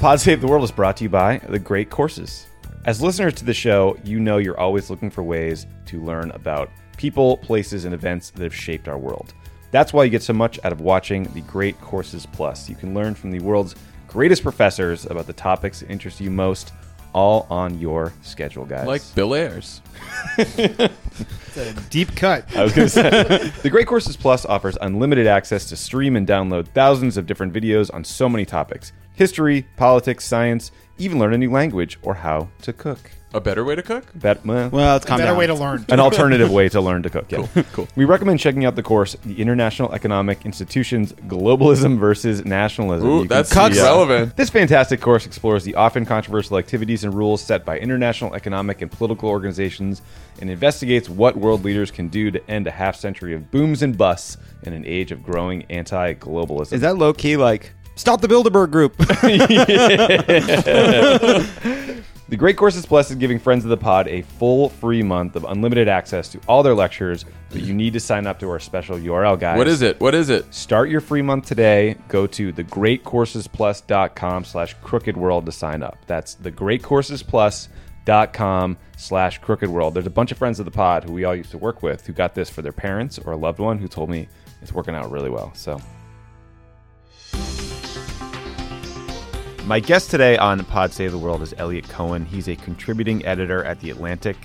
Pod Save the World is brought to you by The Great Courses. As listeners to the show, you know you're always looking for ways to learn about people, places, and events that have shaped our world. That's why you get so much out of watching The Great Courses Plus. You can learn from the world's greatest professors about the topics that interest you most, all on your schedule, guys. Like Bill Ayers. Deep cut. I was going to say. the Great Courses Plus offers unlimited access to stream and download thousands of different videos on so many topics history, politics, science, even learn a new language or how to cook. A better way to cook? Bet, well, Well, it's A better way to learn. an alternative way to learn to cook. Yeah. Cool, cool. We recommend checking out the course, The International Economic Institutions Globalism versus Nationalism. Ooh, You that's see, uh, relevant. This fantastic course explores the often controversial activities and rules set by international economic and political organizations and investigates what world leaders can do to end a half century of booms and busts in an age of growing anti globalism. Is that low key like stop the Bilderberg group? The Great Courses Plus is giving friends of the pod a full free month of unlimited access to all their lectures, but you need to sign up to our special URL, guys. What is it? What is it? Start your free month today. Go to thegreatcoursesplus.com slash crooked world to sign up. That's thegreatcoursesplus.com slash crooked world. There's a bunch of friends of the pod who we all used to work with who got this for their parents or a loved one who told me it's working out really well. So My guest today on Pod Save the World is Eliot Cohen. He's a contributing editor at The Atlantic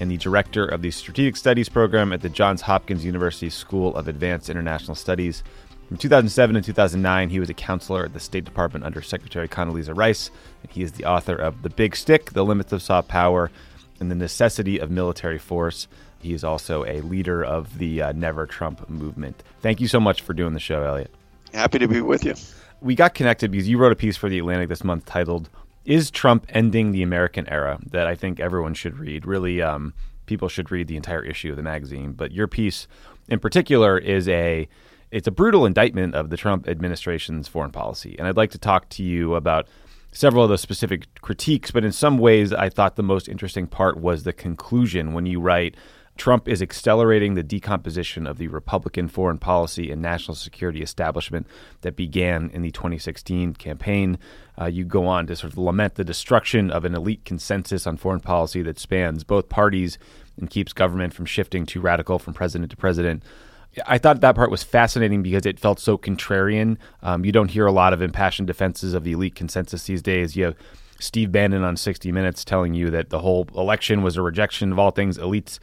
and the director of the Strategic Studies program at the Johns Hopkins University School of Advanced International Studies. From 2007 to 2009, he was a counselor at the State Department under Secretary Condoleezza Rice, and he is the author of The Big Stick, The Limits of Soft Power, and The Necessity of Military Force. He is also a leader of the uh, Never Trump movement. Thank you so much for doing the show, Eliot Happy to be with you. We got connected because you wrote a piece for the Atlantic this month titled "Is Trump Ending the American Era?" that I think everyone should read. Really, um, people should read the entire issue of the magazine. But your piece, in particular, is a it's a brutal indictment of the Trump administration's foreign policy, and I'd like to talk to you about several of those specific critiques. But in some ways, I thought the most interesting part was the conclusion when you write. Trump is accelerating the decomposition of the Republican foreign policy and national security establishment that began in the 2016 campaign. Uh, you go on to sort of lament the destruction of an elite consensus on foreign policy that spans both parties and keeps government from shifting too radical from president to president. I thought that part was fascinating because it felt so contrarian. Um, you don't hear a lot of impassioned defenses of the elite consensus these days. You have Steve Bannon on 60 Minutes telling you that the whole election was a rejection of all things elites.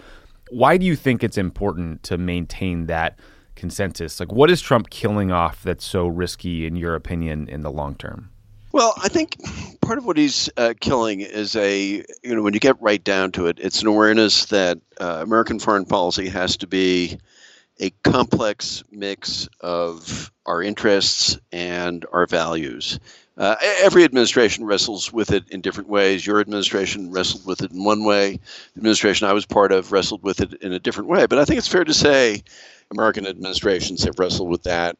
Why do you think it's important to maintain that consensus? Like, what is Trump killing off that's so risky, in your opinion, in the long term? Well, I think part of what he's uh, killing is a, you know, when you get right down to it, it's an awareness that uh, American foreign policy has to be a complex mix of our interests and our values. Uh, every administration wrestles with it in different ways. Your administration wrestled with it in one way. The administration I was part of wrestled with it in a different way. But I think it's fair to say American administrations have wrestled with that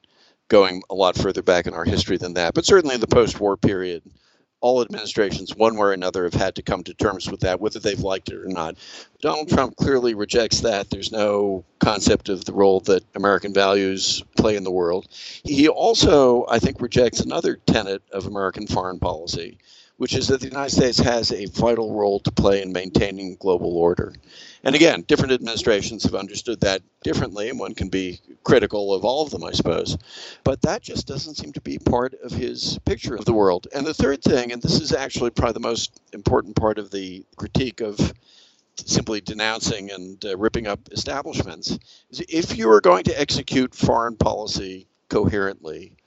going a lot further back in our history than that. But certainly in the post war period, all administrations, one way or another, have had to come to terms with that, whether they've liked it or not. Donald Trump clearly rejects that. There's no concept of the role that American values play in the world. He also, I think, rejects another tenet of American foreign policy, which is that the United States has a vital role to play in maintaining global order. And again, different administrations have understood that differently, and one can be critical of all of them, I suppose. But that just doesn't seem to be part of his picture of the world. And the third thing, and this is actually probably the most important part of the critique of simply denouncing and uh, ripping up establishments, is if you are going to execute foreign policy coherently,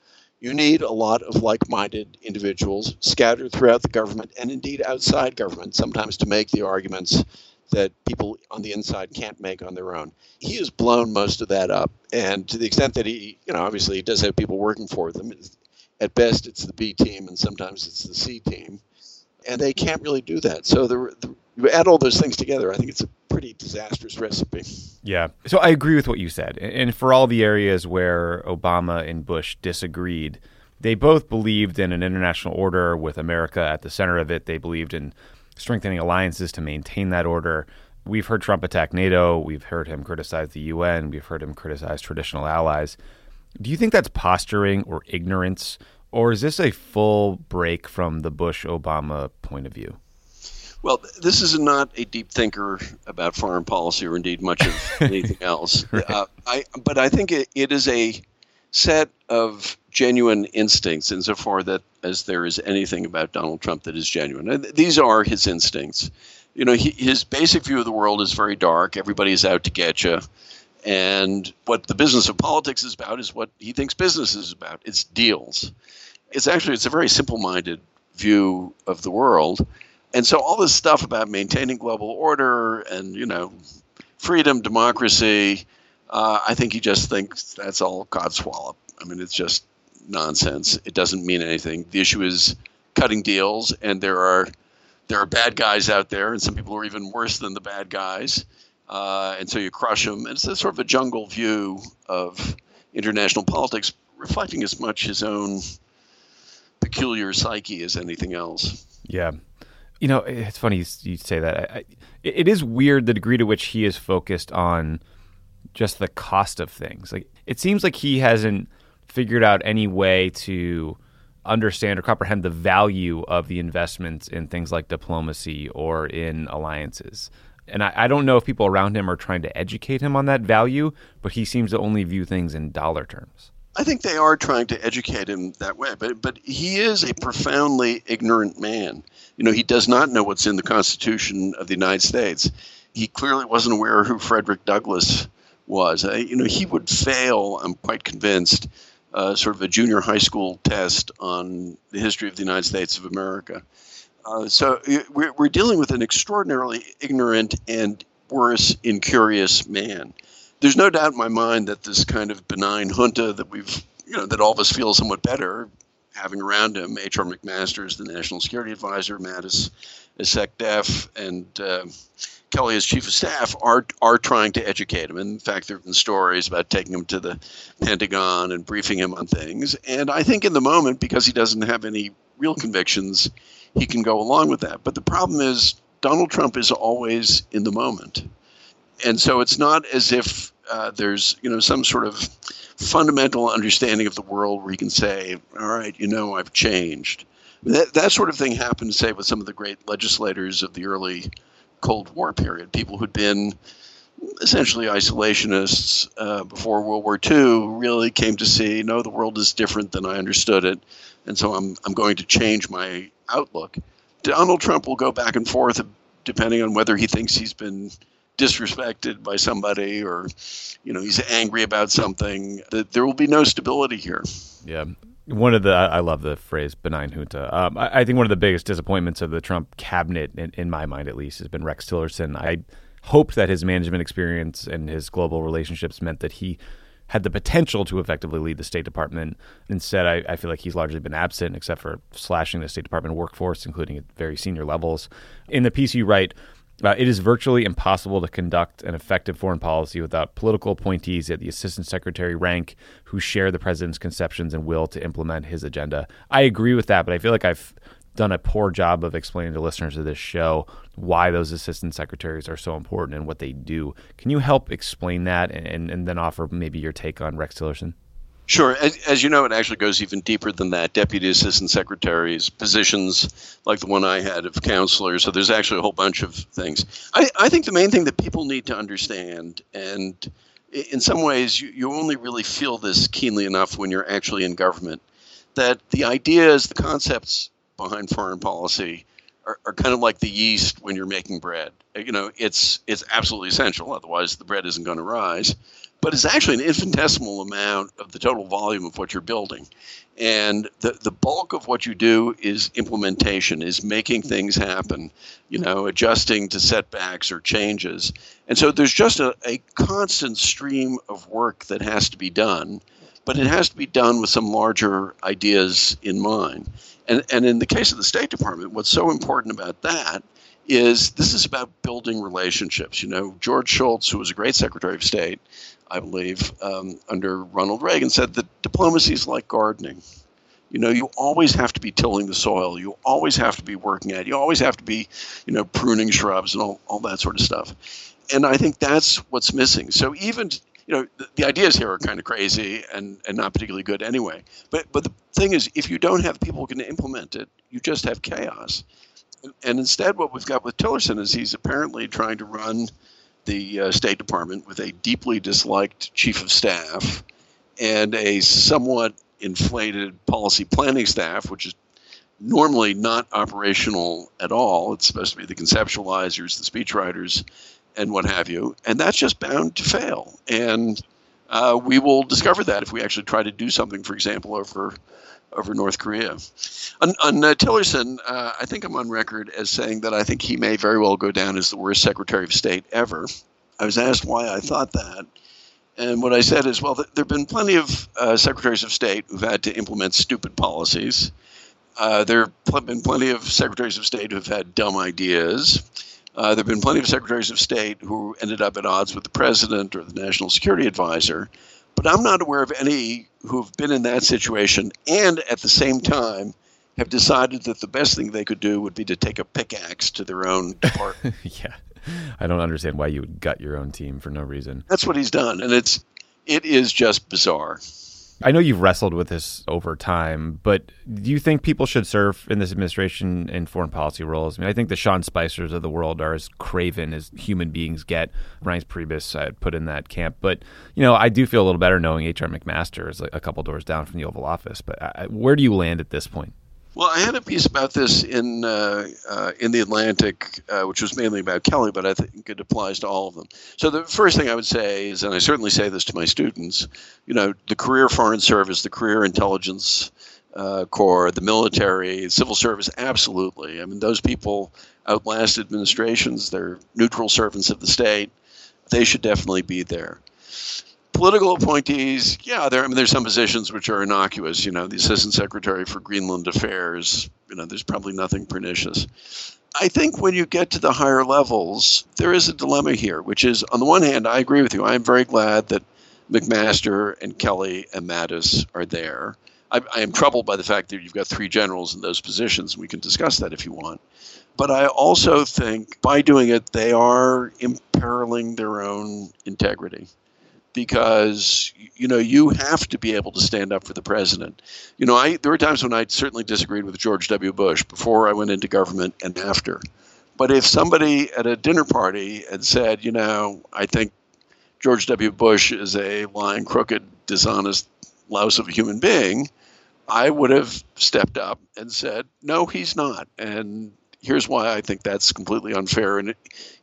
you need a lot of like minded individuals scattered throughout the government and indeed outside government, sometimes to make the arguments that people on the inside can't make on their own. He has blown most of that up. And to the extent that he, you know, obviously he does have people working for them. At best, it's the B team, and sometimes it's the C team. And they can't really do that. So the, the, you add all those things together, I think it's a pretty disastrous recipe. Yeah. So I agree with what you said. And for all the areas where Obama and Bush disagreed, they both believed in an international order with America at the center of it. They believed in strengthening alliances to maintain that order. We've heard Trump attack NATO. We've heard him criticize the UN. We've heard him criticize traditional allies. Do you think that's posturing or ignorance? Or is this a full break from the Bush Obama point of view? Well, this is not a deep thinker about foreign policy or indeed much of anything else. right. uh, I, but I think it, it is a set of genuine instincts insofar that as there is anything about Donald Trump that is genuine. And these are his instincts. You know, he, his basic view of the world is very dark. Everybody is out to get you. And what the business of politics is about is what he thinks business is about. It's deals. It's actually it's a very simple-minded view of the world. And so all this stuff about maintaining global order and you know freedom, democracy, uh, I think he just thinks that's all codswallop. I mean, it's just nonsense. It doesn't mean anything. The issue is cutting deals, and there are there are bad guys out there, and some people are even worse than the bad guys. Uh, and so you crush them. And it's a sort of a jungle view of international politics, reflecting as much his own peculiar psyche as anything else. Yeah. You know, it's funny you say that. I, it is weird the degree to which he is focused on just the cost of things. Like it seems like he hasn't figured out any way to understand or comprehend the value of the investments in things like diplomacy or in alliances. And I, I, don't know if people around him are trying to educate him on that value, but he seems to only view things in dollar terms. I think they are trying to educate him that way, but but he is a profoundly ignorant man. You know, he does not know what's in the Constitution of the United States. He clearly wasn't aware who Frederick Douglass was. Uh, you know, he would fail. I'm quite convinced. Uh, sort of a junior high school test on the history of the United States of America. Uh, so we're, we're dealing with an extraordinarily ignorant and worse, incurious man. There's no doubt in my mind that this kind of benign junta that we've, you know, that all of us feel somewhat better having around him, H.R. McMaster, the National Security Advisor, Mattis as SecDef, and uh, Kelly as chief of staff are are trying to educate him. In fact, there have been stories about taking him to the Pentagon and briefing him on things. And I think in the moment, because he doesn't have any real convictions, he can go along with that. But the problem is Donald Trump is always in the moment, and so it's not as if uh, there's you know some sort of fundamental understanding of the world where you can say, "All right, you know, I've changed." That that sort of thing happened, say, with some of the great legislators of the early Cold War period, people who'd been essentially isolationists uh, before World War II really came to see no, the world is different than I understood it, and so I'm I'm going to change my outlook. Donald Trump will go back and forth depending on whether he thinks he's been disrespected by somebody or you know he's angry about something that there will be no stability here yeah one of the I love the phrase benign junta. Um, I, I, think one of the biggest disappointments of the Trump cabinet, in, in, my mind at least, has been Rex Tillerson. I hoped that his management experience and his global relationships meant that he had the potential to effectively lead the State Department. Instead, I, I feel like he's largely been absent, except for slashing the State Department workforce, including at very senior levels. In the piece you write, uh, it is virtually impossible to conduct an effective foreign policy without political appointees at the assistant secretary rank who share the president's conceptions and will to implement his agenda. I agree with that, but I feel like I've done a poor job of explaining to listeners of this show why those assistant secretaries are so important and what they do. Can you help explain that and, and, and then offer maybe your take on Rex Tillerson? Sure. As, as, you know, it actually goes even deeper than that. Deputy assistant secretaries, positions like the one I had of counselor. So there's actually a whole bunch of things. I, I think the main thing that people need to understand, and in some ways, you, you only really feel this keenly enough when you're actually in government, that the ideas, the concepts behind foreign policy are, are kind of like the yeast when you're making bread. You know, it's it's absolutely essential. Otherwise, the bread isn't going to rise but it's actually an infinitesimal amount of the total volume of what you're building. And the, the bulk of what you do is implementation, is making things happen, you know, adjusting to setbacks or changes. And so there's just a, a constant stream of work that has to be done, but it has to be done with some larger ideas in mind. And, and in the case of the State Department, what's so important about that is this is about building relationships. You know, George Shultz, who was a great Secretary of State, I believe, um, under Ronald Reagan, said that diplomacy is like gardening. You know, you always have to be tilling the soil. You always have to be working at it. You always have to be, you know, pruning shrubs and all, all that sort of stuff. And I think that's what's missing. So even you know, the, the ideas here are kind of crazy and, and not particularly good anyway. But but the thing is, if you don't have people who can implement it, you just have chaos. And, instead, what we've got with Tillerson is he's apparently trying to run the uh, State Department with a deeply disliked chief of staff and a somewhat inflated policy planning staff, which is normally not operational at all. It's supposed to be the conceptualizers, the speechwriters, and what have you. And that's just bound to fail. And uh, we will discover that if we actually try to do something, for example, over over North Korea. On, on uh, Tillerson, uh, I think I'm on record as saying that I think he may very well go down as the worst Secretary of State ever. I was asked why I thought that. And what I said is, well, there have been plenty of uh, secretaries of state who've had to implement stupid policies. Uh, there have been plenty of secretaries of state who've had dumb ideas. Uh, there have been plenty of secretaries of state who ended up at odds with the president or the national security advisor. But I'm not aware of any who've been in that situation and at the same time have decided that the best thing they could do would be to take a pickaxe to their own department. yeah. I don't understand why you would gut your own team for no reason. That's what he's done. And it's it is just bizarre. I know you've wrestled with this over time, but do you think people should serve in this administration in foreign policy roles? I mean, I think the Sean Spicers of the world are as craven as human beings get. Reince Priebus I'd put in that camp, but you know, I do feel a little better knowing H.R. McMaster is a couple doors down from the Oval Office. But I, where do you land at this point? Well, I had a piece about this in uh, uh, in the Atlantic, uh, which was mainly about Kelly, but I think it applies to all of them. So the first thing I would say is, and I certainly say this to my students, you know, the career foreign service, the career intelligence uh, corps, the military, civil service, absolutely. I mean, those people outlast administrations. They're neutral servants of the state. They should definitely be there political appointees, yeah, there. I mean, there's some positions which are innocuous. You know, the assistant secretary for Greenland Affairs. You know, there's probably nothing pernicious. I think when you get to the higher levels, there is a dilemma here, which is on the one hand, I agree with you. I'm very glad that McMaster and Kelly and Mattis are there. I, I am troubled by the fact that you've got three generals in those positions. We can discuss that if you want. But I also think by doing it, they are imperiling their own integrity because you know you have to be able to stand up for the president. You know, I there were times when I certainly disagreed with George W. Bush before I went into government and after. But if somebody at a dinner party had said, you know, I think George W. Bush is a lying, crooked, dishonest louse of a human being, I would have stepped up and said, no, he's not. And here's why I think that's completely unfair and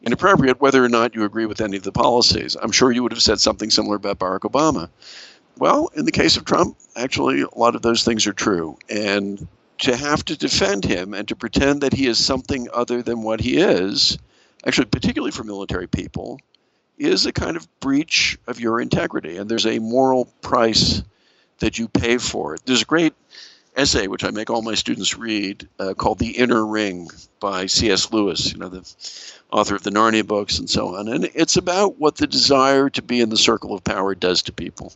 inappropriate, whether or not you agree with any of the policies. I'm sure you would have said something similar about Barack Obama. Well, in the case of Trump, actually, a lot of those things are true. And to have to defend him and to pretend that he is something other than what he is, actually, particularly for military people, is a kind of breach of your integrity. And there's a moral price that you pay for it. There's a great essay, which I make all my students read, uh, called "The Inner Ring" by C.S. Lewis. You know, the author of the Narnia books and so on. And it's about what the desire to be in the circle of power does to people,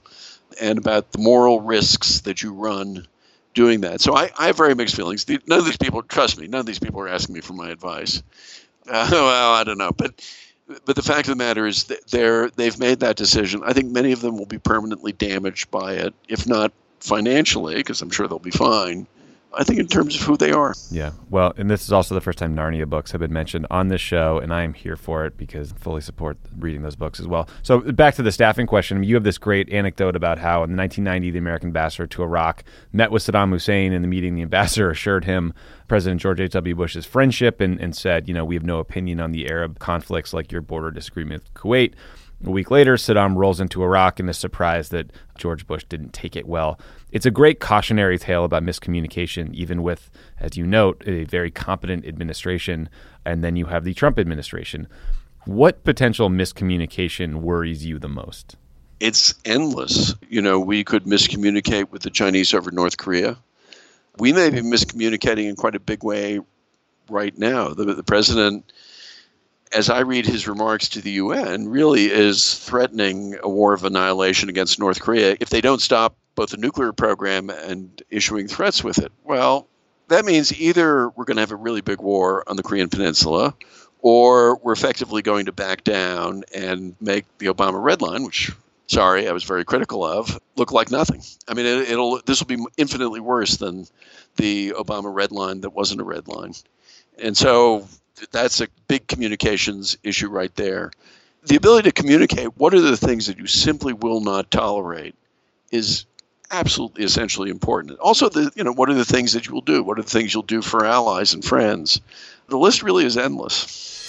and about the moral risks that you run doing that. So I, I have very mixed feelings. None of these people, trust me, none of these people are asking me for my advice. Uh, well, I don't know, but but the fact of the matter is they're they've made that decision. I think many of them will be permanently damaged by it, if not financially, because I'm sure they'll be fine. I think in terms of who they are. Yeah. Well, and this is also the first time Narnia books have been mentioned on this show, and I am here for it because I fully support reading those books as well. So back to the staffing question. You have this great anecdote about how in 1990 the American ambassador to Iraq met with Saddam Hussein. In the meeting, the ambassador assured him President George H.W. Bush's friendship and, and said, you know, we have no opinion on the Arab conflicts like your border disagreement with Kuwait. A week later, Saddam rolls into Iraq and is surprised that George Bush didn't take it well. It's a great cautionary tale about miscommunication, even with, as you note, a very competent administration, and then you have the Trump administration. What potential miscommunication worries you the most? It's endless. You know, we could miscommunicate with the Chinese over North Korea. We may be miscommunicating in quite a big way right now. The, the president as I read his remarks to the UN, really is threatening a war of annihilation against North Korea if they don't stop both the nuclear program and issuing threats with it. Well, that means either we're going to have a really big war on the Korean Peninsula, or we're effectively going to back down and make the Obama red line, which sorry, I was very critical of, look like nothing. I mean, it, it'll this will be infinitely worse than the Obama red line that wasn't a red line, and so that's a big communications issue right there. The ability to communicate what are the things that you simply will not tolerate is absolutely essentially important. Also, the you know what are the things that you will do? What are the things you'll do for allies and friends? The list really is endless.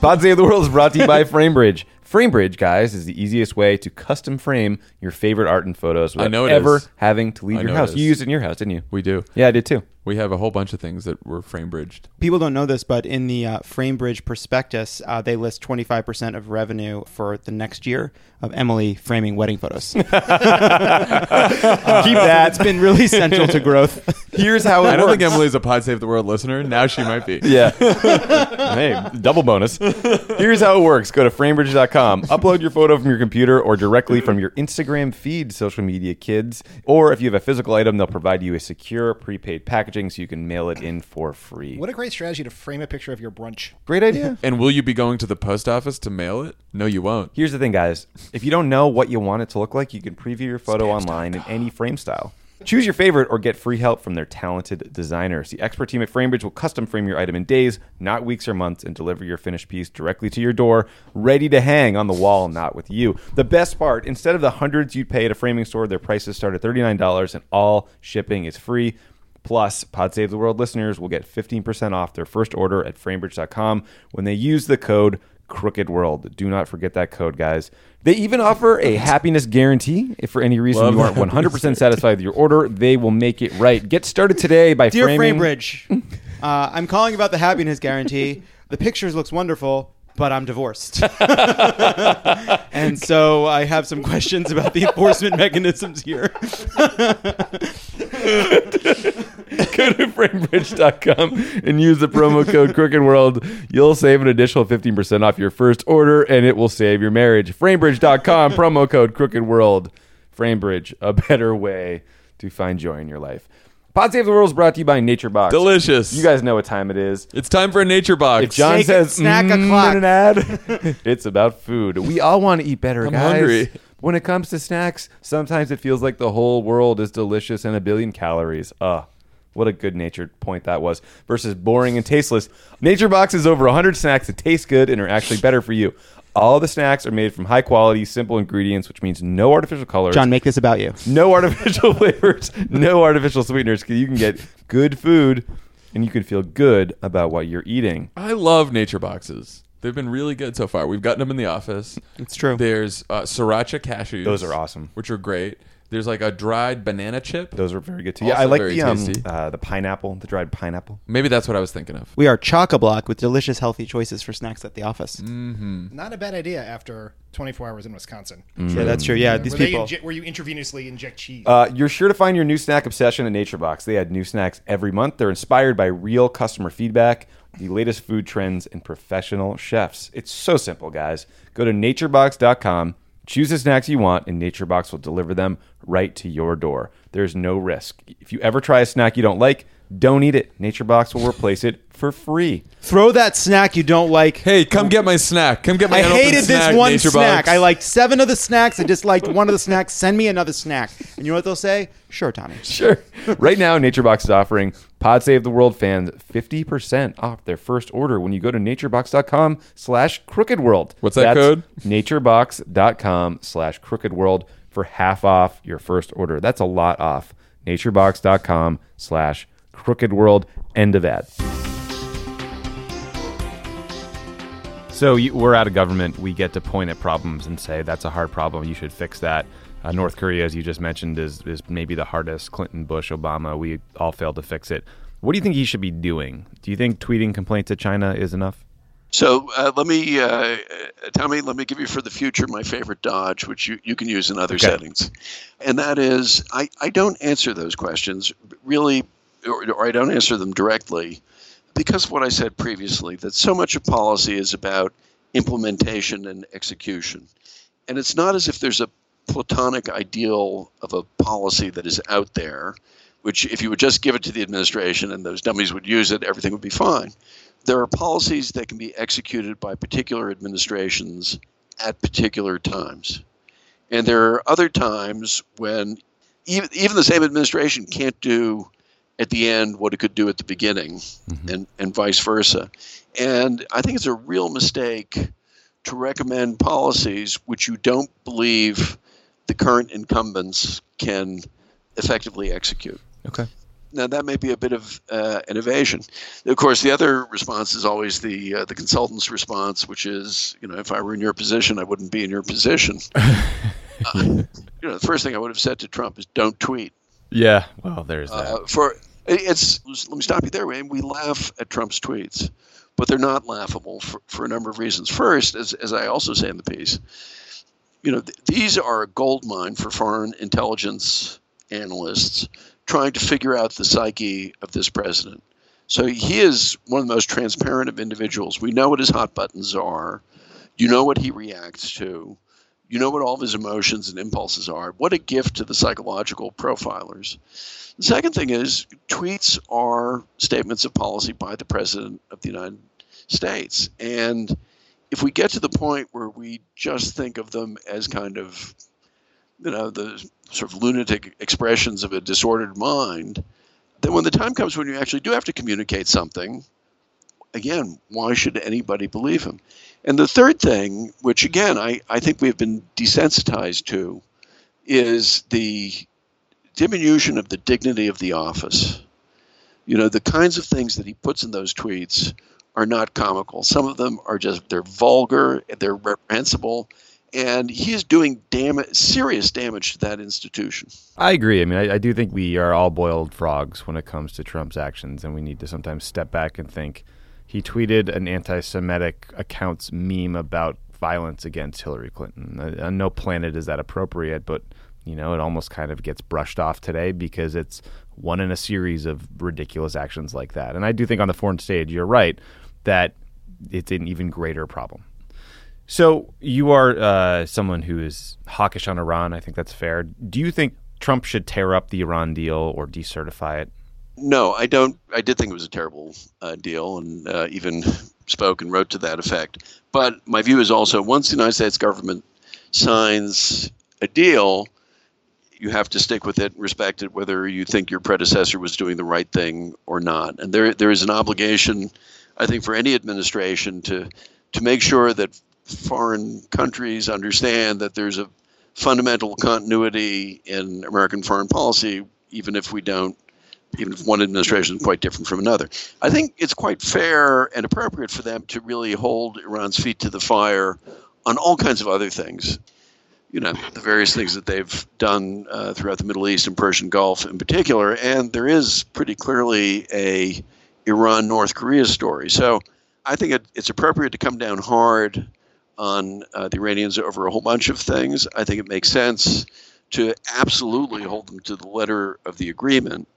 Pod of the World is brought to you by FrameBridge. FrameBridge, guys, is the easiest way to custom frame your favorite art and photos without know it ever is. having to leave I your know it house. is. You used it in your house, didn't you? We do. Yeah, I did too. We have a whole bunch of things that were frame bridged. People don't know this, but in the uh, FrameBridge prospectus, uh, they list 25% of revenue for the next year of Emily framing wedding photos. Keep that. It's been really central to growth. Here's how it I don't works. think Emily's a Pod Save the World listener. Now she might be. Yeah. hey, double bonus. Here's how it works. Go to framebridge.com, upload your photo from your computer or directly from your Instagram feed, social media kids. Or if you have a physical item, they'll provide you a secure prepaid packaging so you can mail it in for free. What a great strategy to frame a picture of your brunch. great idea. And will you be going to the post office to mail it? No, you won't. Here's the thing, guys. If you don't know what you want it to look like, you can preview your photo online in any frame style. Choose your favorite or get free help from their talented designers. The expert team at FrameBridge will custom frame your item in days, not weeks or months, and deliver your finished piece directly to your door, ready to hang on the wall, not with you. The best part, instead of the hundreds you'd pay at a framing store, their prices start at $39 and all shipping is free. Plus, Pod Save the World listeners will get 15% off their first order at framebridge.com when they use the code Crooked World. Do not forget that code, guys. They even offer a happiness guarantee. If for any reason Love you aren't 100% satisfied with your order, they will make it right. Get started today by Dear framing. FrameBridge, uh, I'm calling about the happiness guarantee. The pictures looks wonderful, but I'm divorced. and so I have some questions about the enforcement mechanisms here. Go to framebridge.com and use the promo code Crooked World. You'll save an additional 15% off your first order, and it will save your marriage. Framebridge.com, promo code Crooked World. Framebridge, a better way to find joy in your life. Pod Save the World is brought to you by Nature Box. Delicious. You guys know what time it is. It's time for a nature box. If John Snake- says snack mm, o'clock. an ad, it's about food. We all want to eat better, I'm guys. hungry. When it comes to snacks, sometimes it feels like the whole world is delicious and a billion calories. Ugh. What a good natured point that was versus boring and tasteless. Nature Box is over 100 snacks that taste good and are actually better for you. All the snacks are made from high quality, simple ingredients, which means no artificial colors. John, make this about you. No artificial flavors, no artificial sweeteners. 'cause You can get good food and you can feel good about what you're eating. I love nature boxes. They've been really good so far. We've gotten them in the office. It's true. There's uh, sriracha cashews. Those are awesome. Which are great. There's like a dried banana chip. Those are very good too. Also Yeah, I like very the um, tasty. uh, the pineapple, the dried pineapple. Maybe that's what I was thinking of. We are chock a block with delicious, healthy choices for snacks at the office. Not a bad idea after 24 hours in Wisconsin. Yeah, that's true. Yeah, these where, they people. inje- where you intravenously inject cheese. Uh, you're sure to find your new snack obsession at Nature Box. They add new snacks every month. They're inspired by real customer feedback, the latest food trends, and professional chefs. It's so simple, guys. Go to naturebox.com, choose the snacks you want, and NatureBox will deliver them right to your door. There's no risk. If you ever try a snack you don't like, don't eat it. NatureBox will replace it for free. Throw that snack you don't like. Hey, come get my snack. Come get my I hated snack, this one Nature snack. Box. I liked seven of the snacks. I disliked one of the snacks. Send me another snack. And you know what they'll say? Sure, Tommy. Sure. right now, NatureBox is offering Pod Save the World fans 50% off their first order when you go to naturebox.com slash crooked world. What's that That's code? naturebox.com slash crooked world for half off your first order. That's a lot off. naturebox.com slash crooked world. End of ad. So you, we're out of government. We get to point at problems and say that's a hard problem. You should fix that. Uh, North Korea, as you just mentioned, is is maybe the hardest. Clinton, Bush, Obama. We all failed to fix it. What do you think he should be doing? Do you think tweeting complaints at China is enough? So uh, let me, uh, uh, Tommy, let me give you for the future my favorite dodge, which you, you can use in other Okay. settings. And that is, I, I don't answer those questions really, or, or I don't answer them directly because of what I said previously, that so much of policy is about implementation and execution. And it's not as if there's a platonic ideal of a policy that is out there, which if you would just give it to the administration and those dummies would use it, everything would be fine. there are policies that can be executed by particular administrations at particular times. And there are other times when even, even the same administration can't do at the end what it could do at the beginning, mm-hmm. and, and vice versa. And I think it's a real mistake to recommend policies which you don't believe the current incumbents can effectively execute. Okay. Now that may be a bit of uh, an evasion. Of course, the other response is always the uh, the consultant's response, which is, you know, if I were in your position, I wouldn't be in your position. uh, you know, the first thing I would have said to Trump is, "Don't tweet." Yeah, well, there's that. Uh, for it's let me stop you there. We laugh at Trump's tweets, but they're not laughable for, for a number of reasons. First, as as I also say in the piece, you know, th- these are a gold mine for foreign intelligence analysts trying to figure out the psyche of this president. So he is one of the most transparent of individuals. We know what his hot buttons are. You know what he reacts to. You know what all of his emotions and impulses are. What a gift to the psychological profilers. The second thing is tweets are statements of policy by the president of the United States. And if we get to the point where we just think of them as kind of you know the sort of lunatic expressions of a disordered mind then when the time comes when you actually do have to communicate something again why should anybody believe him and the third thing which again i, I think we've been desensitized to is the diminution of the dignity of the office you know the kinds of things that he puts in those tweets are not comical some of them are just they're vulgar they're reprehensible and he is doing damage, serious damage to that institution. I agree. I mean, I, I, do think we are all boiled frogs when it comes to Trump's actions, and we need to sometimes step back and think. He tweeted an anti-Semitic accounts meme about violence against Hillary Clinton. Uh, on no planet is that appropriate, but you know, it almost kind of gets brushed off today because it's one in a series of ridiculous actions like that. And I do think on the foreign stage, you're right that it's an even greater problem. So you are uh, someone who is hawkish on Iran. I think that's fair. Do you think Trump should tear up the Iran deal or decertify it? No, I don't. I did think it was a terrible uh, deal, and uh, even spoke and wrote to that effect. But my view is also once the United States government signs a deal, you have to stick with it, and respect it, whether you think your predecessor was doing the right thing or not. And there, there is an obligation, I think, for any administration to to make sure that foreign countries understand that there's a fundamental continuity in American foreign policy, even if we don't, even if one administration is quite different from another. I think it's quite fair and appropriate for them to really hold Iran's feet to the fire on all kinds of other things. You know, the various things that they've done uh, throughout the Middle East and Persian Gulf in particular. And there is pretty clearly a Iran North Korea story. So I think it, it's appropriate to come down hard on uh, the Iranians over a whole bunch of things. I think it makes sense to absolutely hold them to the letter of the agreement.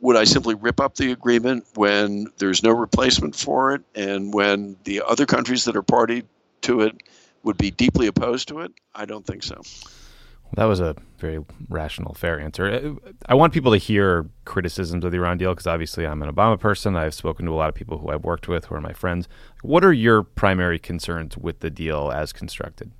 Would I simply rip up the agreement when there's no replacement for it and when the other countries that are party to it would be deeply opposed to it? I don't think so. That was a very rational, fair answer. I want people to hear criticisms of the Iran deal because obviously I'm an Obama person. I've spoken to a lot of people who I've worked with who are my friends. What are your primary concerns with the deal as constructed?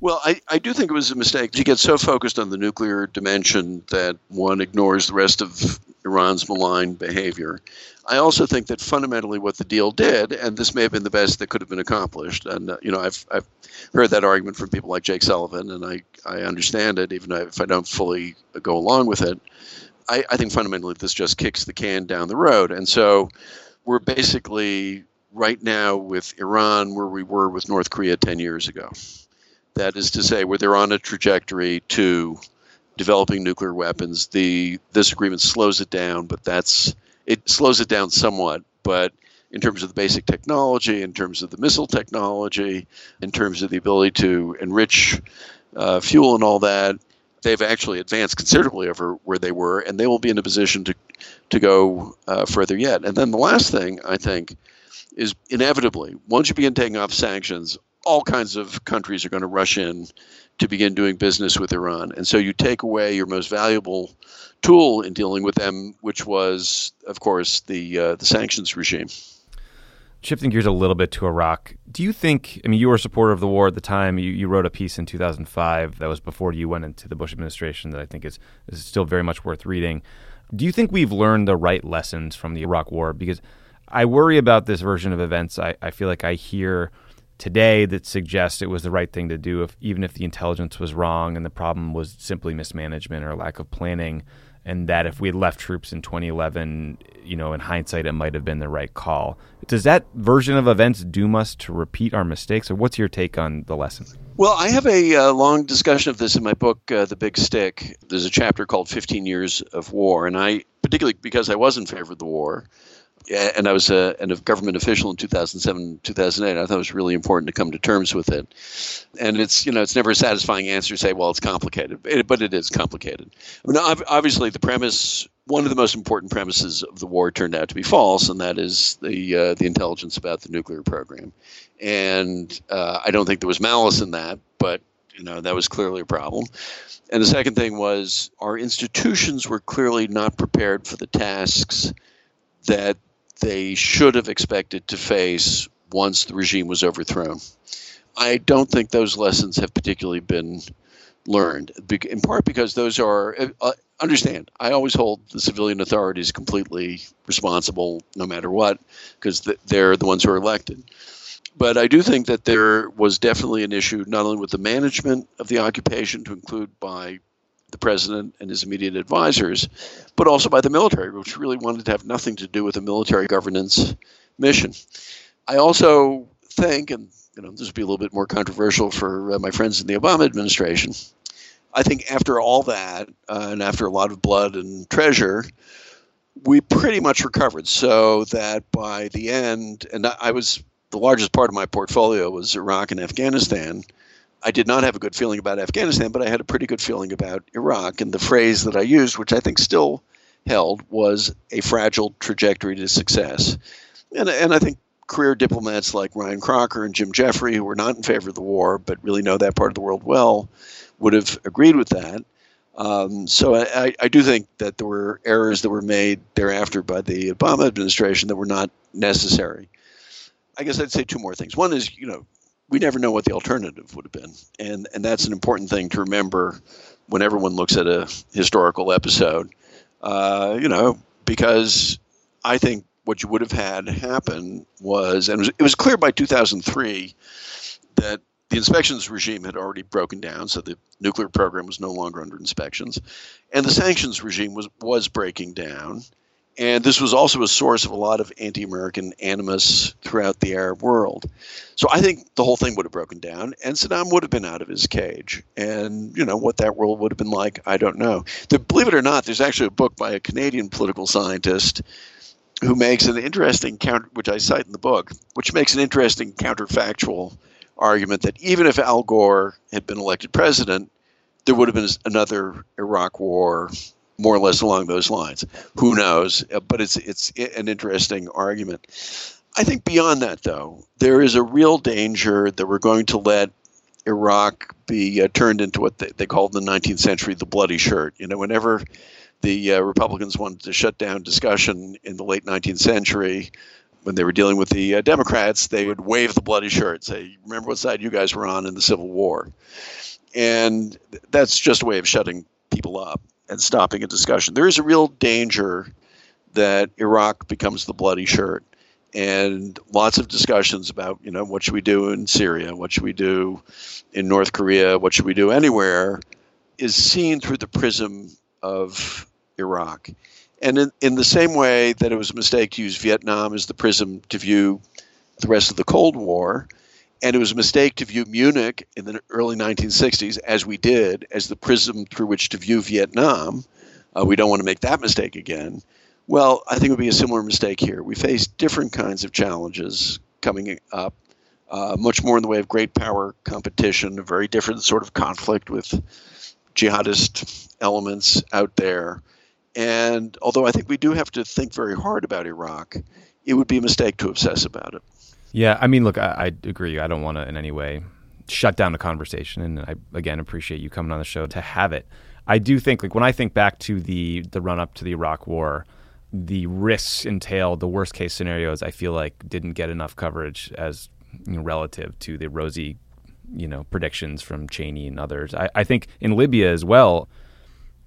Well, I, I do think it was a mistake to get so focused on the nuclear dimension that one ignores the rest of Iran's malign behavior. I also think that fundamentally what the deal did, and this may have been the best that could have been accomplished, and uh, you know I've, I've heard that argument from people like Jake Sullivan, and I, I understand it, even if I don't fully go along with it. I, I think fundamentally this just kicks the can down the road, and so we're basically right now with Iran where we were with North Korea 10 years ago. That is to say, where they're on a trajectory to developing nuclear weapons. The this agreement slows it down, but that's it slows it down somewhat. But in terms of the basic technology, in terms of the missile technology, in terms of the ability to enrich uh, fuel and all that, they've actually advanced considerably over where they were, and they will be in a position to to go uh, further yet. And then the last thing I think is inevitably once you begin taking off sanctions, all kinds of countries are going to rush in to begin doing business with Iran. And so you take away your most valuable tool in dealing with them, which was, of course, the uh, the sanctions regime. shifting gears a little bit to Iraq, do you think? I mean, you were a supporter of the war at the time. You, you wrote a piece in 2005 that was before you went into the Bush administration that I think is is still very much worth reading. Do you think we've learned the right lessons from the Iraq War? Because I worry about this version of events. I, I feel like I hear today that suggests it was the right thing to do, if even if the intelligence was wrong and the problem was simply mismanagement or lack of planning and that if we had left troops in 2011, you know, in hindsight, it might have been the right call. Does that version of events doom us to repeat our mistakes, or what's your take on the lesson? Well, I have a uh, long discussion of this in my book, uh, The Big Stick. There's a chapter called 15 Years of War, and I, particularly because I was in favor of the war, and I was a, and a government official in 2007, 2008. I thought it was really important to come to terms with it. And it's you know it's never a satisfying answer to say, well, it's complicated, it, but it is complicated. I mean, obviously, the premise, one of the most important premises of the war, turned out to be false, and that is the uh, the intelligence about the nuclear program. And uh, I don't think there was malice in that, but you know that was clearly a problem. And the second thing was our institutions were clearly not prepared for the tasks that they should have expected to face once the regime was overthrown. I don't think those lessons have particularly been learned, in part because those are, uh, uh, understand, I always hold the civilian authorities completely responsible no matter what, because they're the ones who are elected. But I do think that there was definitely an issue not only with the management of the occupation, to include by the president and his immediate advisors, but also by the military, which really wanted to have nothing to do with a military governance mission. I also think, and you know, this would be a little bit more controversial for uh, my friends in the Obama administration. I think after all that, uh, and after a lot of blood and treasure, we pretty much recovered. So that by the end, and I was the largest part of my portfolio was Iraq and Afghanistan. I did not have a good feeling about Afghanistan, but I had a pretty good feeling about Iraq. And the phrase that I used, which I think still held, was a fragile trajectory to success. And, and I think career diplomats like Ryan Crocker and Jim Jeffrey, who were not in favor of the war but really know that part of the world well, would have agreed with that. Um, so I, I, do think that there were errors that were made thereafter by the Obama administration that were not necessary. I guess I'd say two more things. One is, you know, we never know what the alternative would have been, and and that's an important thing to remember when everyone looks at a historical episode. Uh, you know, because I think what you would have had happen was, and it was, it was clear by 2003 that the inspections regime had already broken down, so the nuclear program was no longer under inspections, and the sanctions regime was was breaking down. And this was also a source of a lot of anti American animus throughout the Arab world. So I think the whole thing would have broken down, and Saddam would have been out of his cage. And, you know, what that world would have been like, I don't know. The, believe it or not, there's actually a book by a Canadian political scientist who makes an interesting counter, which I cite in the book, which makes an interesting counterfactual argument that even if Al Gore had been elected president, there would have been another Iraq war more or less along those lines. Who knows? Uh, but it's it's an interesting argument. I think beyond that, though, there is a real danger that we're going to let Iraq be uh, turned into what they, they called in the 19th century the bloody shirt. You know, whenever the uh, Republicans wanted to shut down discussion in the late 19th century, when they were dealing with the uh, Democrats, they would wave the bloody shirt, say, "Remember what side you guys were on in the Civil War," and that's just a way of shutting people up and stopping a discussion. There is a real danger that Iraq becomes the bloody shirt. And lots of discussions about, you know, what should we do in Syria? What should we do in North Korea? What should we do anywhere? Is seen through the prism of Iraq. And in, in the same way that it was a mistake to use Vietnam as the prism to view the rest of the Cold War, and it was a mistake to view Munich in the early 1960s, as we did, as the prism through which to view Vietnam. Uh, we don't want to make that mistake again. Well, I think it would be a similar mistake here. We face different kinds of challenges coming up, uh, much more in the way of great power competition, a very different sort of conflict with jihadist elements out there. And although I think we do have to think very hard about Iraq, it would be a mistake to obsess about it. Yeah, I mean, look, I, I agree. I don't want to in any way shut down the conversation, and I again appreciate you coming on the show to have it. I do think, like, when I think back to the the run up to the Iraq War, the risks entailed, the worst case scenarios, I feel like didn't get enough coverage as you know, relative to the rosy, you know, predictions from Cheney and others. I, I think in Libya as well,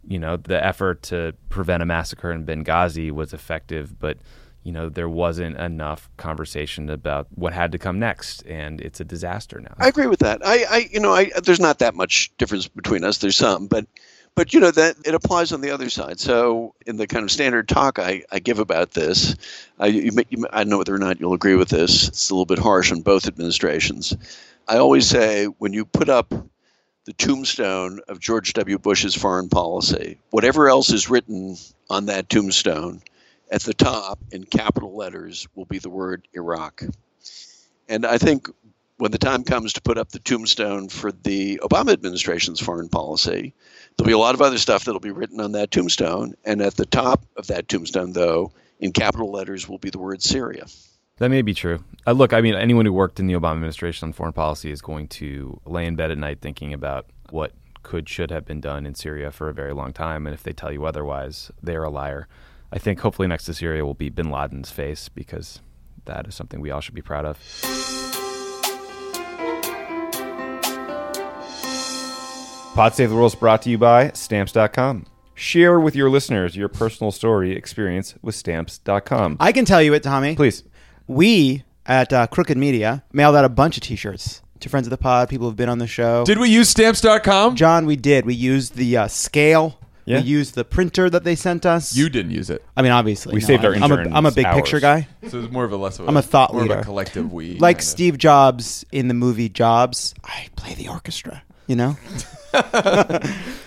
you know, the effort to prevent a massacre in Benghazi was effective, but you know, there wasn't enough conversation about what had to come next, and it's a disaster now. I agree with that. I, I you know, I, there's not that much difference between us. There's some, but but you know that it applies on the other side. So in the kind of standard talk I, I give about this, I, you, you, I know whether or not you'll agree with this. It's a little bit harsh on both administrations. I always say when you put up the tombstone of George W. Bush's foreign policy, whatever else is written on that tombstone at the top in capital letters will be the word Iraq. And I think when the time comes to put up the tombstone for the Obama administration's foreign policy, there'll be a lot of other stuff that'll be written on that tombstone. And at the top of that tombstone, though, in capital letters will be the word Syria. That may be true. Uh, look, I mean, anyone who worked in the Obama administration on foreign policy is going to lay in bed at night thinking about what could, should have been done in Syria for a very long time. And if they tell you otherwise, they're a liar. I think hopefully next to Syria will be bin Laden's face because that is something we all should be proud of. Pod Save the World is brought to you by Stamps.com. Share with your listeners your personal story experience with Stamps.com. I can tell you it, Tommy. Please. We at uh, Crooked Media mailed out a bunch of T-shirts to friends of the pod, people who've been on the show. Did we use stamps.com? John, we did. We used the uh, scale. Yeah. We used the printer that they sent us. You didn't use it. I mean, obviously, We no, saved our I'm, I'm a, I'm a big picture guy, So it's more of a less of a I'm a thought more leader. of a collective we. like kind of. Steve Jobs in the movie Jobs. I play the orchestra. You know,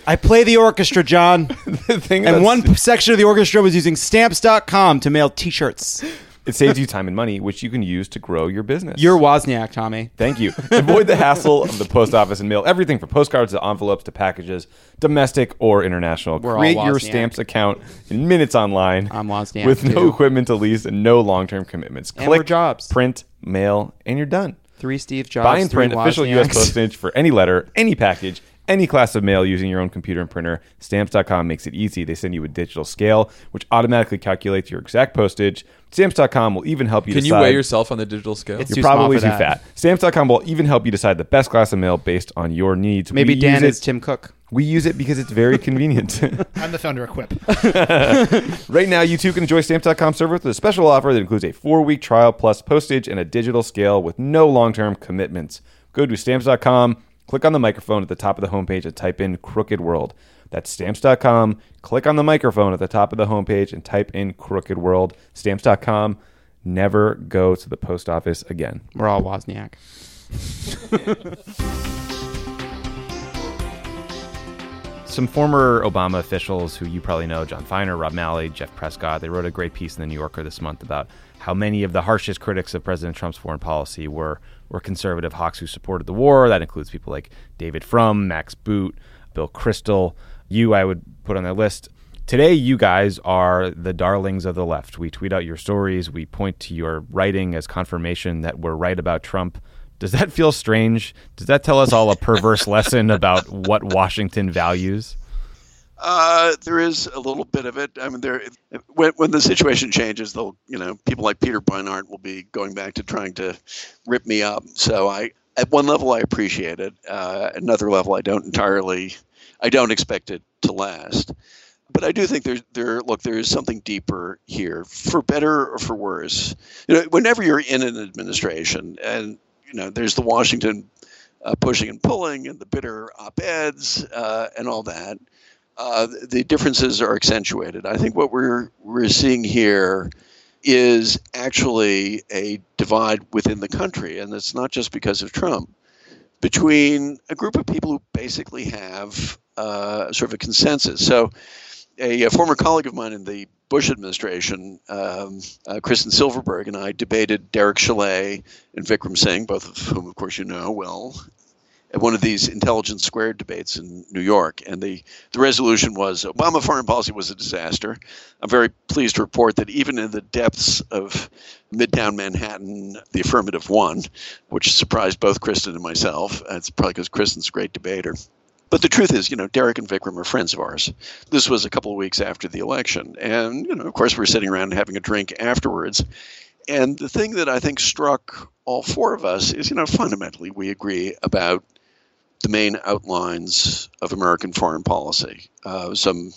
I play the orchestra, John. the thing And one section of the orchestra was using stamps.com to mail T-shirts. It saves you time and money, which you can use to grow your business. You're Wozniak, Tommy. Thank you. Avoid the hassle of the post office and mail everything from postcards to envelopes to packages, domestic or international. We're Create your stamps account in minutes online. I'm Wozniak, with no too. equipment to lease and no long-term commitments. And Click Jobs. print, mail, and you're done. Three Steve Jobs. Buy and three print official U.S. Postage for any letter, any package, any class of mail using your own computer and printer. Stamps.com makes it easy. They send you a digital scale, which automatically calculates your exact postage. Stamps.com will even help you Can you weigh yourself on the digital scale? It's You're too small probably for too that. fat. Stamps.com will even help you decide the best class of mail based on your needs. Maybe we Dan use is it, Tim Cook. We use it because it's very convenient. I'm the founder of Quip. right now, you too can enjoy Stamps.com server with a special offer that includes a four-week trial plus postage and a digital scale with no long-term commitments. Go to Stamps.com, click on the microphone at the top of the homepage and type in Crooked World. That's Stamps.com. Click on the microphone at the top of the homepage and type in Crooked World. Stamps.com. Never go to the post office again. We're all Wozniak. Some former Obama officials who you probably know, Jon Finer, Rob Malley, Jeff Prescott, they wrote a great piece in the New Yorker this month about how many of the harshest critics of President Trump's foreign policy were were conservative hawks who supported the war. That includes people like David Frum, Max Boot, Bill Kristol. You, I would put on that list. Today, you guys are the darlings of the left. We tweet out your stories. We point to your writing as confirmation that we're right about Trump. Does that feel strange? Does that tell us all a perverse lesson about what Washington values? Uh, there is a little bit of it. I mean, there when, when the situation changes, they'll you know people like Peter Beinart will be going back to trying to rip me up. So I, at one level, I appreciate it. Uh, another level, I don't entirely. I don't expect it to last. But I do think there's there. Look, there is something deeper here, for better or for worse. You know, whenever you're in an administration, and you know, there's the Washington uh, pushing and pulling, and the bitter op-eds, uh, and all that uh, the differences are accentuated. I think what we're we're seeing here is actually a divide within the country, and it's not just because of Trump, between a group of people who basically have uh, sort of a consensus. So, a, a former colleague of mine in the Bush administration, um, uh, Kristen Silverberg, and I debated Derek Chollet and Vikram Singh, both of whom, of course, you know well, at one of these intelligence squared debates in New York, and the, the resolution was Obama foreign policy was a disaster. I'm very pleased to report that even in the depths of Midtown Manhattan, the affirmative won, which surprised both Kristen and myself. It's probably because Kristen's a great debater. But the truth is, you know, Derek and Vikram are friends of ours. This was a couple of weeks after the election. And, you know, of course, we're sitting around having a drink afterwards. And the thing that I think struck all four of us is, you know, fundamentally we agree about the main outlines of American foreign policy. Uh, some,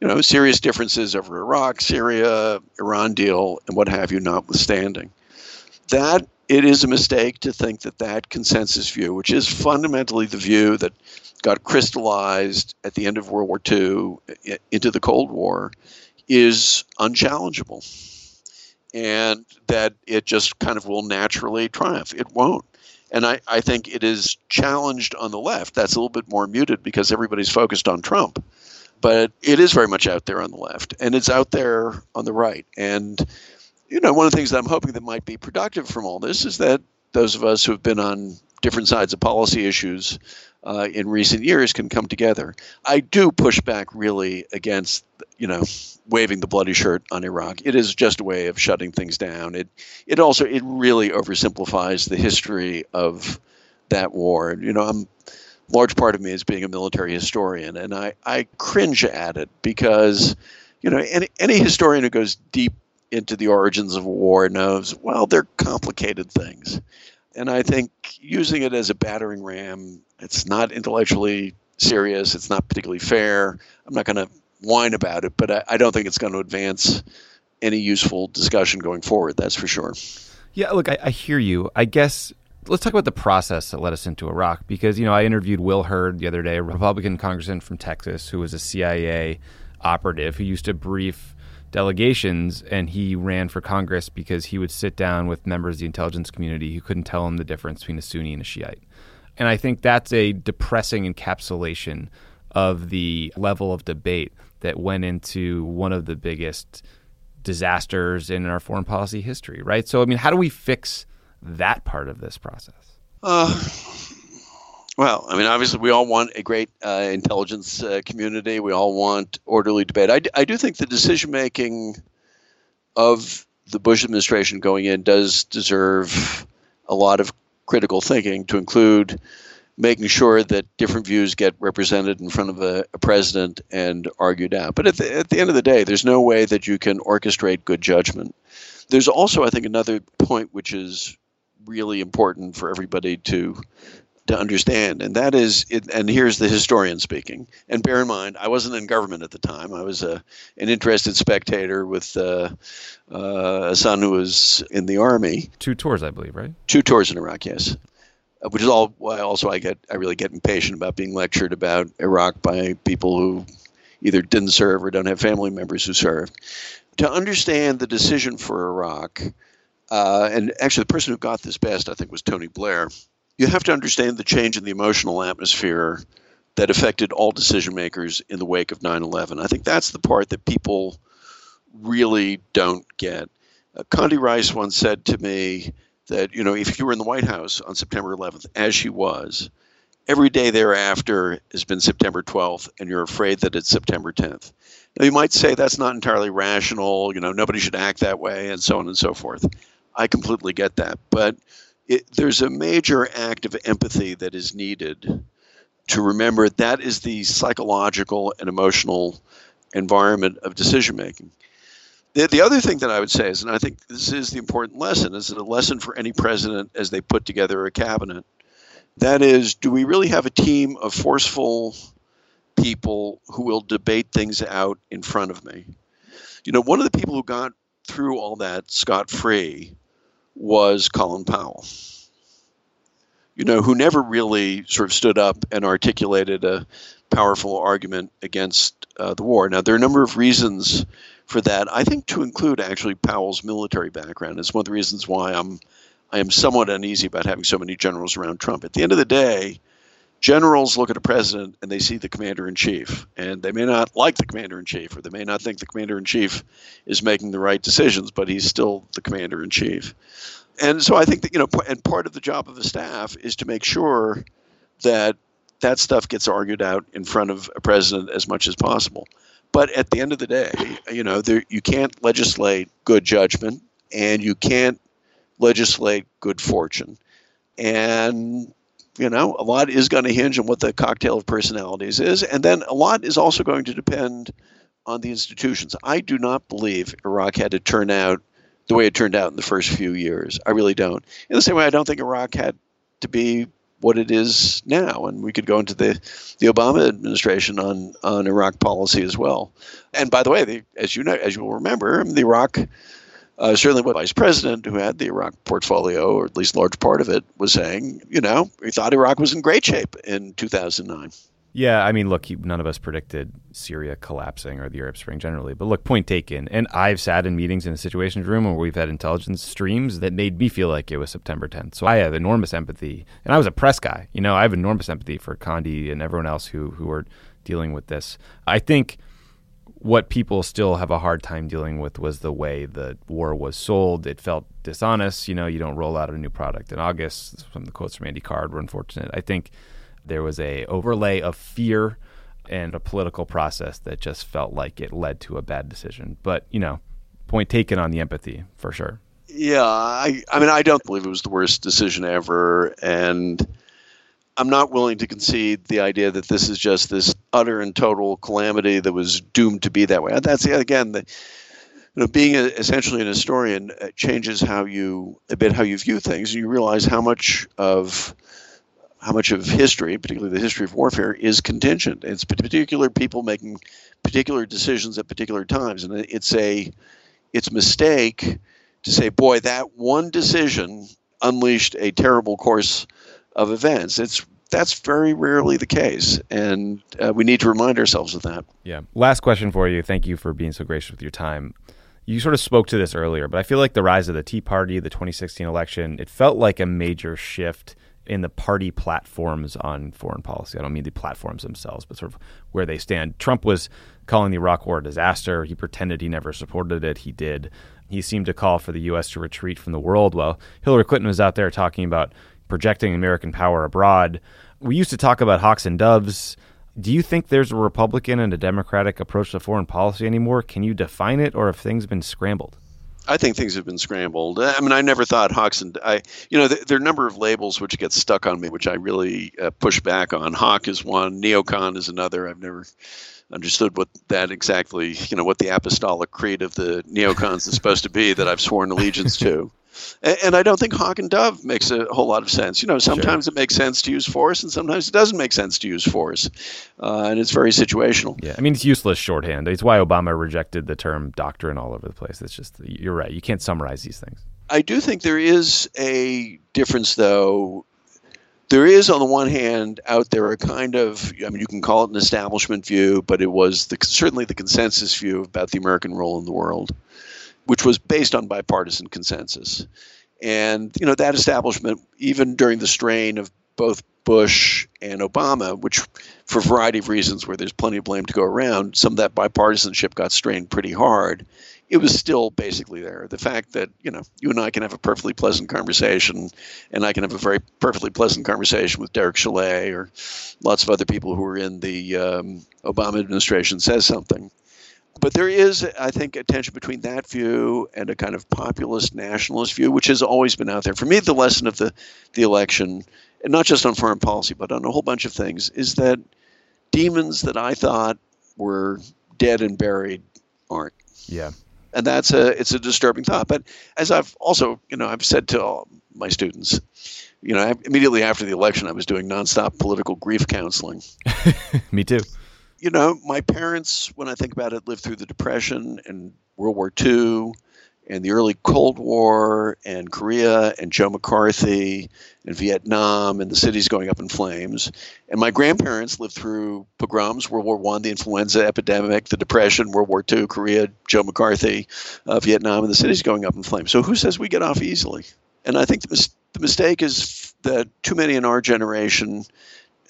you know, serious differences over Iraq, Syria, Iran deal, and what have you, notwithstanding. That it is a mistake to think that that consensus view, which is fundamentally the view that got crystallized at the end of World War II into the Cold War, is unchallengeable. And that it just kind of will naturally triumph. It won't. And I, I think it is challenged on the left. That's a little bit more muted because everybody's focused on Trump. But it is very much out there on the left, and it's out there on the right. And, you know, one of the things that I'm hoping that might be productive from all this is that those of us who have been on different sides of policy issues uh, in recent years can come together. I do push back really against, you know, waving the bloody shirt on Iraq. It is just a way of shutting things down. It it also it really oversimplifies the history of that war. You know, I'm large part of me is being a military historian, and I, I cringe at it because, you know, any any historian who goes deep into the origins of war knows well they're complicated things, and I think using it as a battering ram, it's not intellectually serious. It's not particularly fair. I'm not going to whine about it, but I, I don't think it's going to advance any useful discussion going forward. That's for sure. Yeah, look, I, I, hear you. I guess let's talk about the process that led us into Iraq because you know I interviewed Will Hurd the other day, a Republican congressman from Texas who was a CIA operative who used to brief delegations, and he ran for Congress because he would sit down with members of the intelligence community who couldn't tell him the difference between a Sunni and a Shiite. And I think that's a depressing encapsulation of the level of debate that went into one of the biggest disasters in our foreign policy history, right? So, I mean, how do we fix that part of this process? Uh, well, I mean, obviously, we all want a great uh, intelligence uh, community. We all want orderly debate. I, d- I do think the decision making of the Bush administration going in does deserve a lot of critical thinking to include making sure that different views get represented in front of a, a president and argued out. But at the, at the end of the day, there's no way that you can orchestrate good judgment. There's also, I think, another point which is really important for everybody to to understand, and that is, it, and here's the historian speaking. And bear in mind, I wasn't in government at the time. I was a an interested spectator with uh, uh, a son who was in the army. Two tours, I believe, right? Two tours in Iraq, yes. Uh, which is all why also I get I really get impatient about being lectured about Iraq by people who either didn't serve or don't have family members who served. To understand the decision for Iraq, uh, and actually the person who got this best I think was Tony Blair. You have to understand the change in the emotional atmosphere that affected all decision makers in the wake of 9/11. I think that's the part that people really don't get. Uh, Condi Rice once said to me, that you know if you were in the White House on September 11th, as she was, every day thereafter has been September 12th, and you're afraid that it's September 10th. Now you might say that's not entirely rational. You know, nobody should act that way, and so on and so forth. I completely get that, but it, there's a major act of empathy that is needed to remember that is the psychological and emotional environment of decision making. The, the other thing that I would say is, and I think this is the important lesson, is it a lesson for any president as they put together a cabinet. That is, do we really have a team of forceful people who will debate things out in front of me? You know, one of the people who got through all that scot free was Colin Powell. You know, who never really sort of stood up and articulated a powerful argument against uh, the war. Now, there are a number of reasons for that. I think to include actually Powell's military background is one of the reasons why I'm I am somewhat uneasy about having so many generals around Trump. At the end of the day, generals look at a president and they see the commander in chief, and they may not like the commander in chief, or they may not think the commander in chief is making the right decisions, but he's still the commander in chief. And so I think that you know, and part of the job of the staff is to make sure that that stuff gets argued out in front of a president as much as possible. But at the end of the day, you know, there, you can't legislate good judgment and you can't legislate good fortune. And You know, a lot is going to hinge on what the cocktail of personalities is, and then a lot is also going to depend on the institutions. I do not believe Iraq had to turn out the way it turned out in the first few years. I really don't. In the same way, I don't think Iraq had to be what it is now. And we could go into the, the Obama administration on, on Iraq policy as well. And by the way, the, as you know, as you will remember, the Iraq uh, certainly what vice president who had the Iraq portfolio, or at least large part of it, was saying, you know, he thought Iraq was in great shape in 2009. Yeah, I mean, look, he, none of us predicted Syria collapsing or the Arab Spring generally. But look, point taken. And I've sat in meetings in the Situations Room where we've had intelligence streams that made me feel like it was September 10th. So I have enormous empathy. And I was a press guy. You know, I have enormous empathy for Condi and everyone else who, who are dealing with this. I think what people still have a hard time dealing with was the way the war was sold. It felt dishonest. You know, you don't roll out a new product in August. Some of the quotes from Andy Card were unfortunate. I think there was a overlay of fear and a political process that just felt like it led to a bad decision. But you know, point taken on the empathy for sure. Yeah, I I mean I don't believe it was the worst decision ever, and I'm not willing to concede the idea that this is just this utter and total calamity that was doomed to be that way. That's again the you know, being a, essentially an historian uh, changes how you a bit how you view things. You realize how much of how much of history, particularly the history of warfare, is contingent. It's particular people making particular decisions at particular times, and it's a it's mistake to say, "Boy, that one decision unleashed a terrible course of events." It's that's very rarely the case, and uh, we need to remind ourselves of that. Yeah. Last question for you. Thank you for being so gracious with your time. You sort of spoke to this earlier, but I feel like the rise of the Tea Party, the 2016 election, it felt like a major shift in the party platforms on foreign policy. I don't mean the platforms themselves, but sort of where they stand. Trump was calling the Iraq War a disaster. He pretended he never supported it. He did. He seemed to call for the U.S. to retreat from the world. While Hillary Clinton was out there talking about projecting American power abroad. We used to talk about hawks and doves. Do you think there's a Republican and a Democratic approach to foreign policy anymore? Can you define it, or have things been scrambled? I think things have been scrambled. I mean, I never thought Hawks and I, you know, there are a number of labels which get stuck on me, which I really uh, push back on. Hawk is one, neocon is another. I've never understood what that exactly, you know, what the apostolic creed of the neocons is supposed to be that I've sworn allegiance to. And I don't think hawk and dove makes a whole lot of sense. You know, sometimes sure. it makes sense to use force, and sometimes it doesn't make sense to use force, uh, and it's very situational. Yeah, I mean, it's useless shorthand. It's why Obama rejected the term doctrine all over the place. It's just you're right. You can't summarize these things. I do think there is a difference, though. There is, on the one hand, out there a kind of, I mean, you can call it an establishment view, but it was the, certainly the consensus view about the American role in the world which was based on bipartisan consensus. And you know that establishment, even during the strain of both Bush and Obama, which for a variety of reasons where there's plenty of blame to go around, some of that bipartisanship got strained pretty hard. It was still basically there. The fact that you know you and I can have a perfectly pleasant conversation, and I can have a very perfectly pleasant conversation with Derek Chollet or lots of other people who are in the um, Obama administration says something but there is, I think, a tension between that view and a kind of populist nationalist view, which has always been out there. For me, the lesson of the, the election, and not just on foreign policy, but on a whole bunch of things, is that demons that I thought were dead and buried aren't. Yeah. And that's a it's a disturbing thought. But as I've also, you know, I've said to all my students, you know, immediately after the election, I was doing nonstop political grief counseling. me too you know, my parents, when I think about it, lived through the Depression and World War II and the early Cold War and Korea and Joe McCarthy and Vietnam and the cities going up in flames. And my grandparents lived through pogroms, World War One, the influenza epidemic, the Depression, World War II, Korea, Joe McCarthy, uh, Vietnam, and the cities going up in flames. So who says we get off easily? And I think the, mis- the mistake is that too many in our generation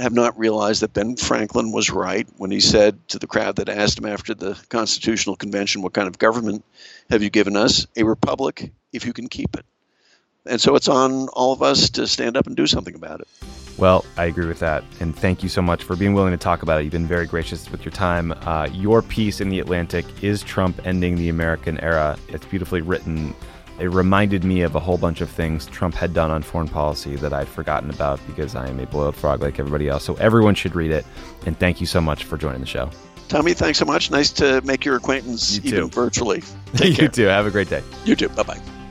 have not realized that Ben Franklin was right when he said to the crowd that asked him after the Constitutional Convention, What kind of government have you given us? A republic, if you can keep it. And so it's on all of us to stand up and do something about it. Well, I agree with that. And thank you so much for being willing to talk about it. You've been very gracious with your time. Uh, your piece in The Atlantic is Trump ending the American era. It's beautifully written It reminded me of a whole bunch of things Trump had done on foreign policy that I'd forgotten about because I am a boiled frog like everybody else. So everyone should read it. And thank you so much for joining the show. Tommy, thanks so much. Nice to make your acquaintance You even too. virtually. Take you care. too. Have a great day. You too. Bye bye.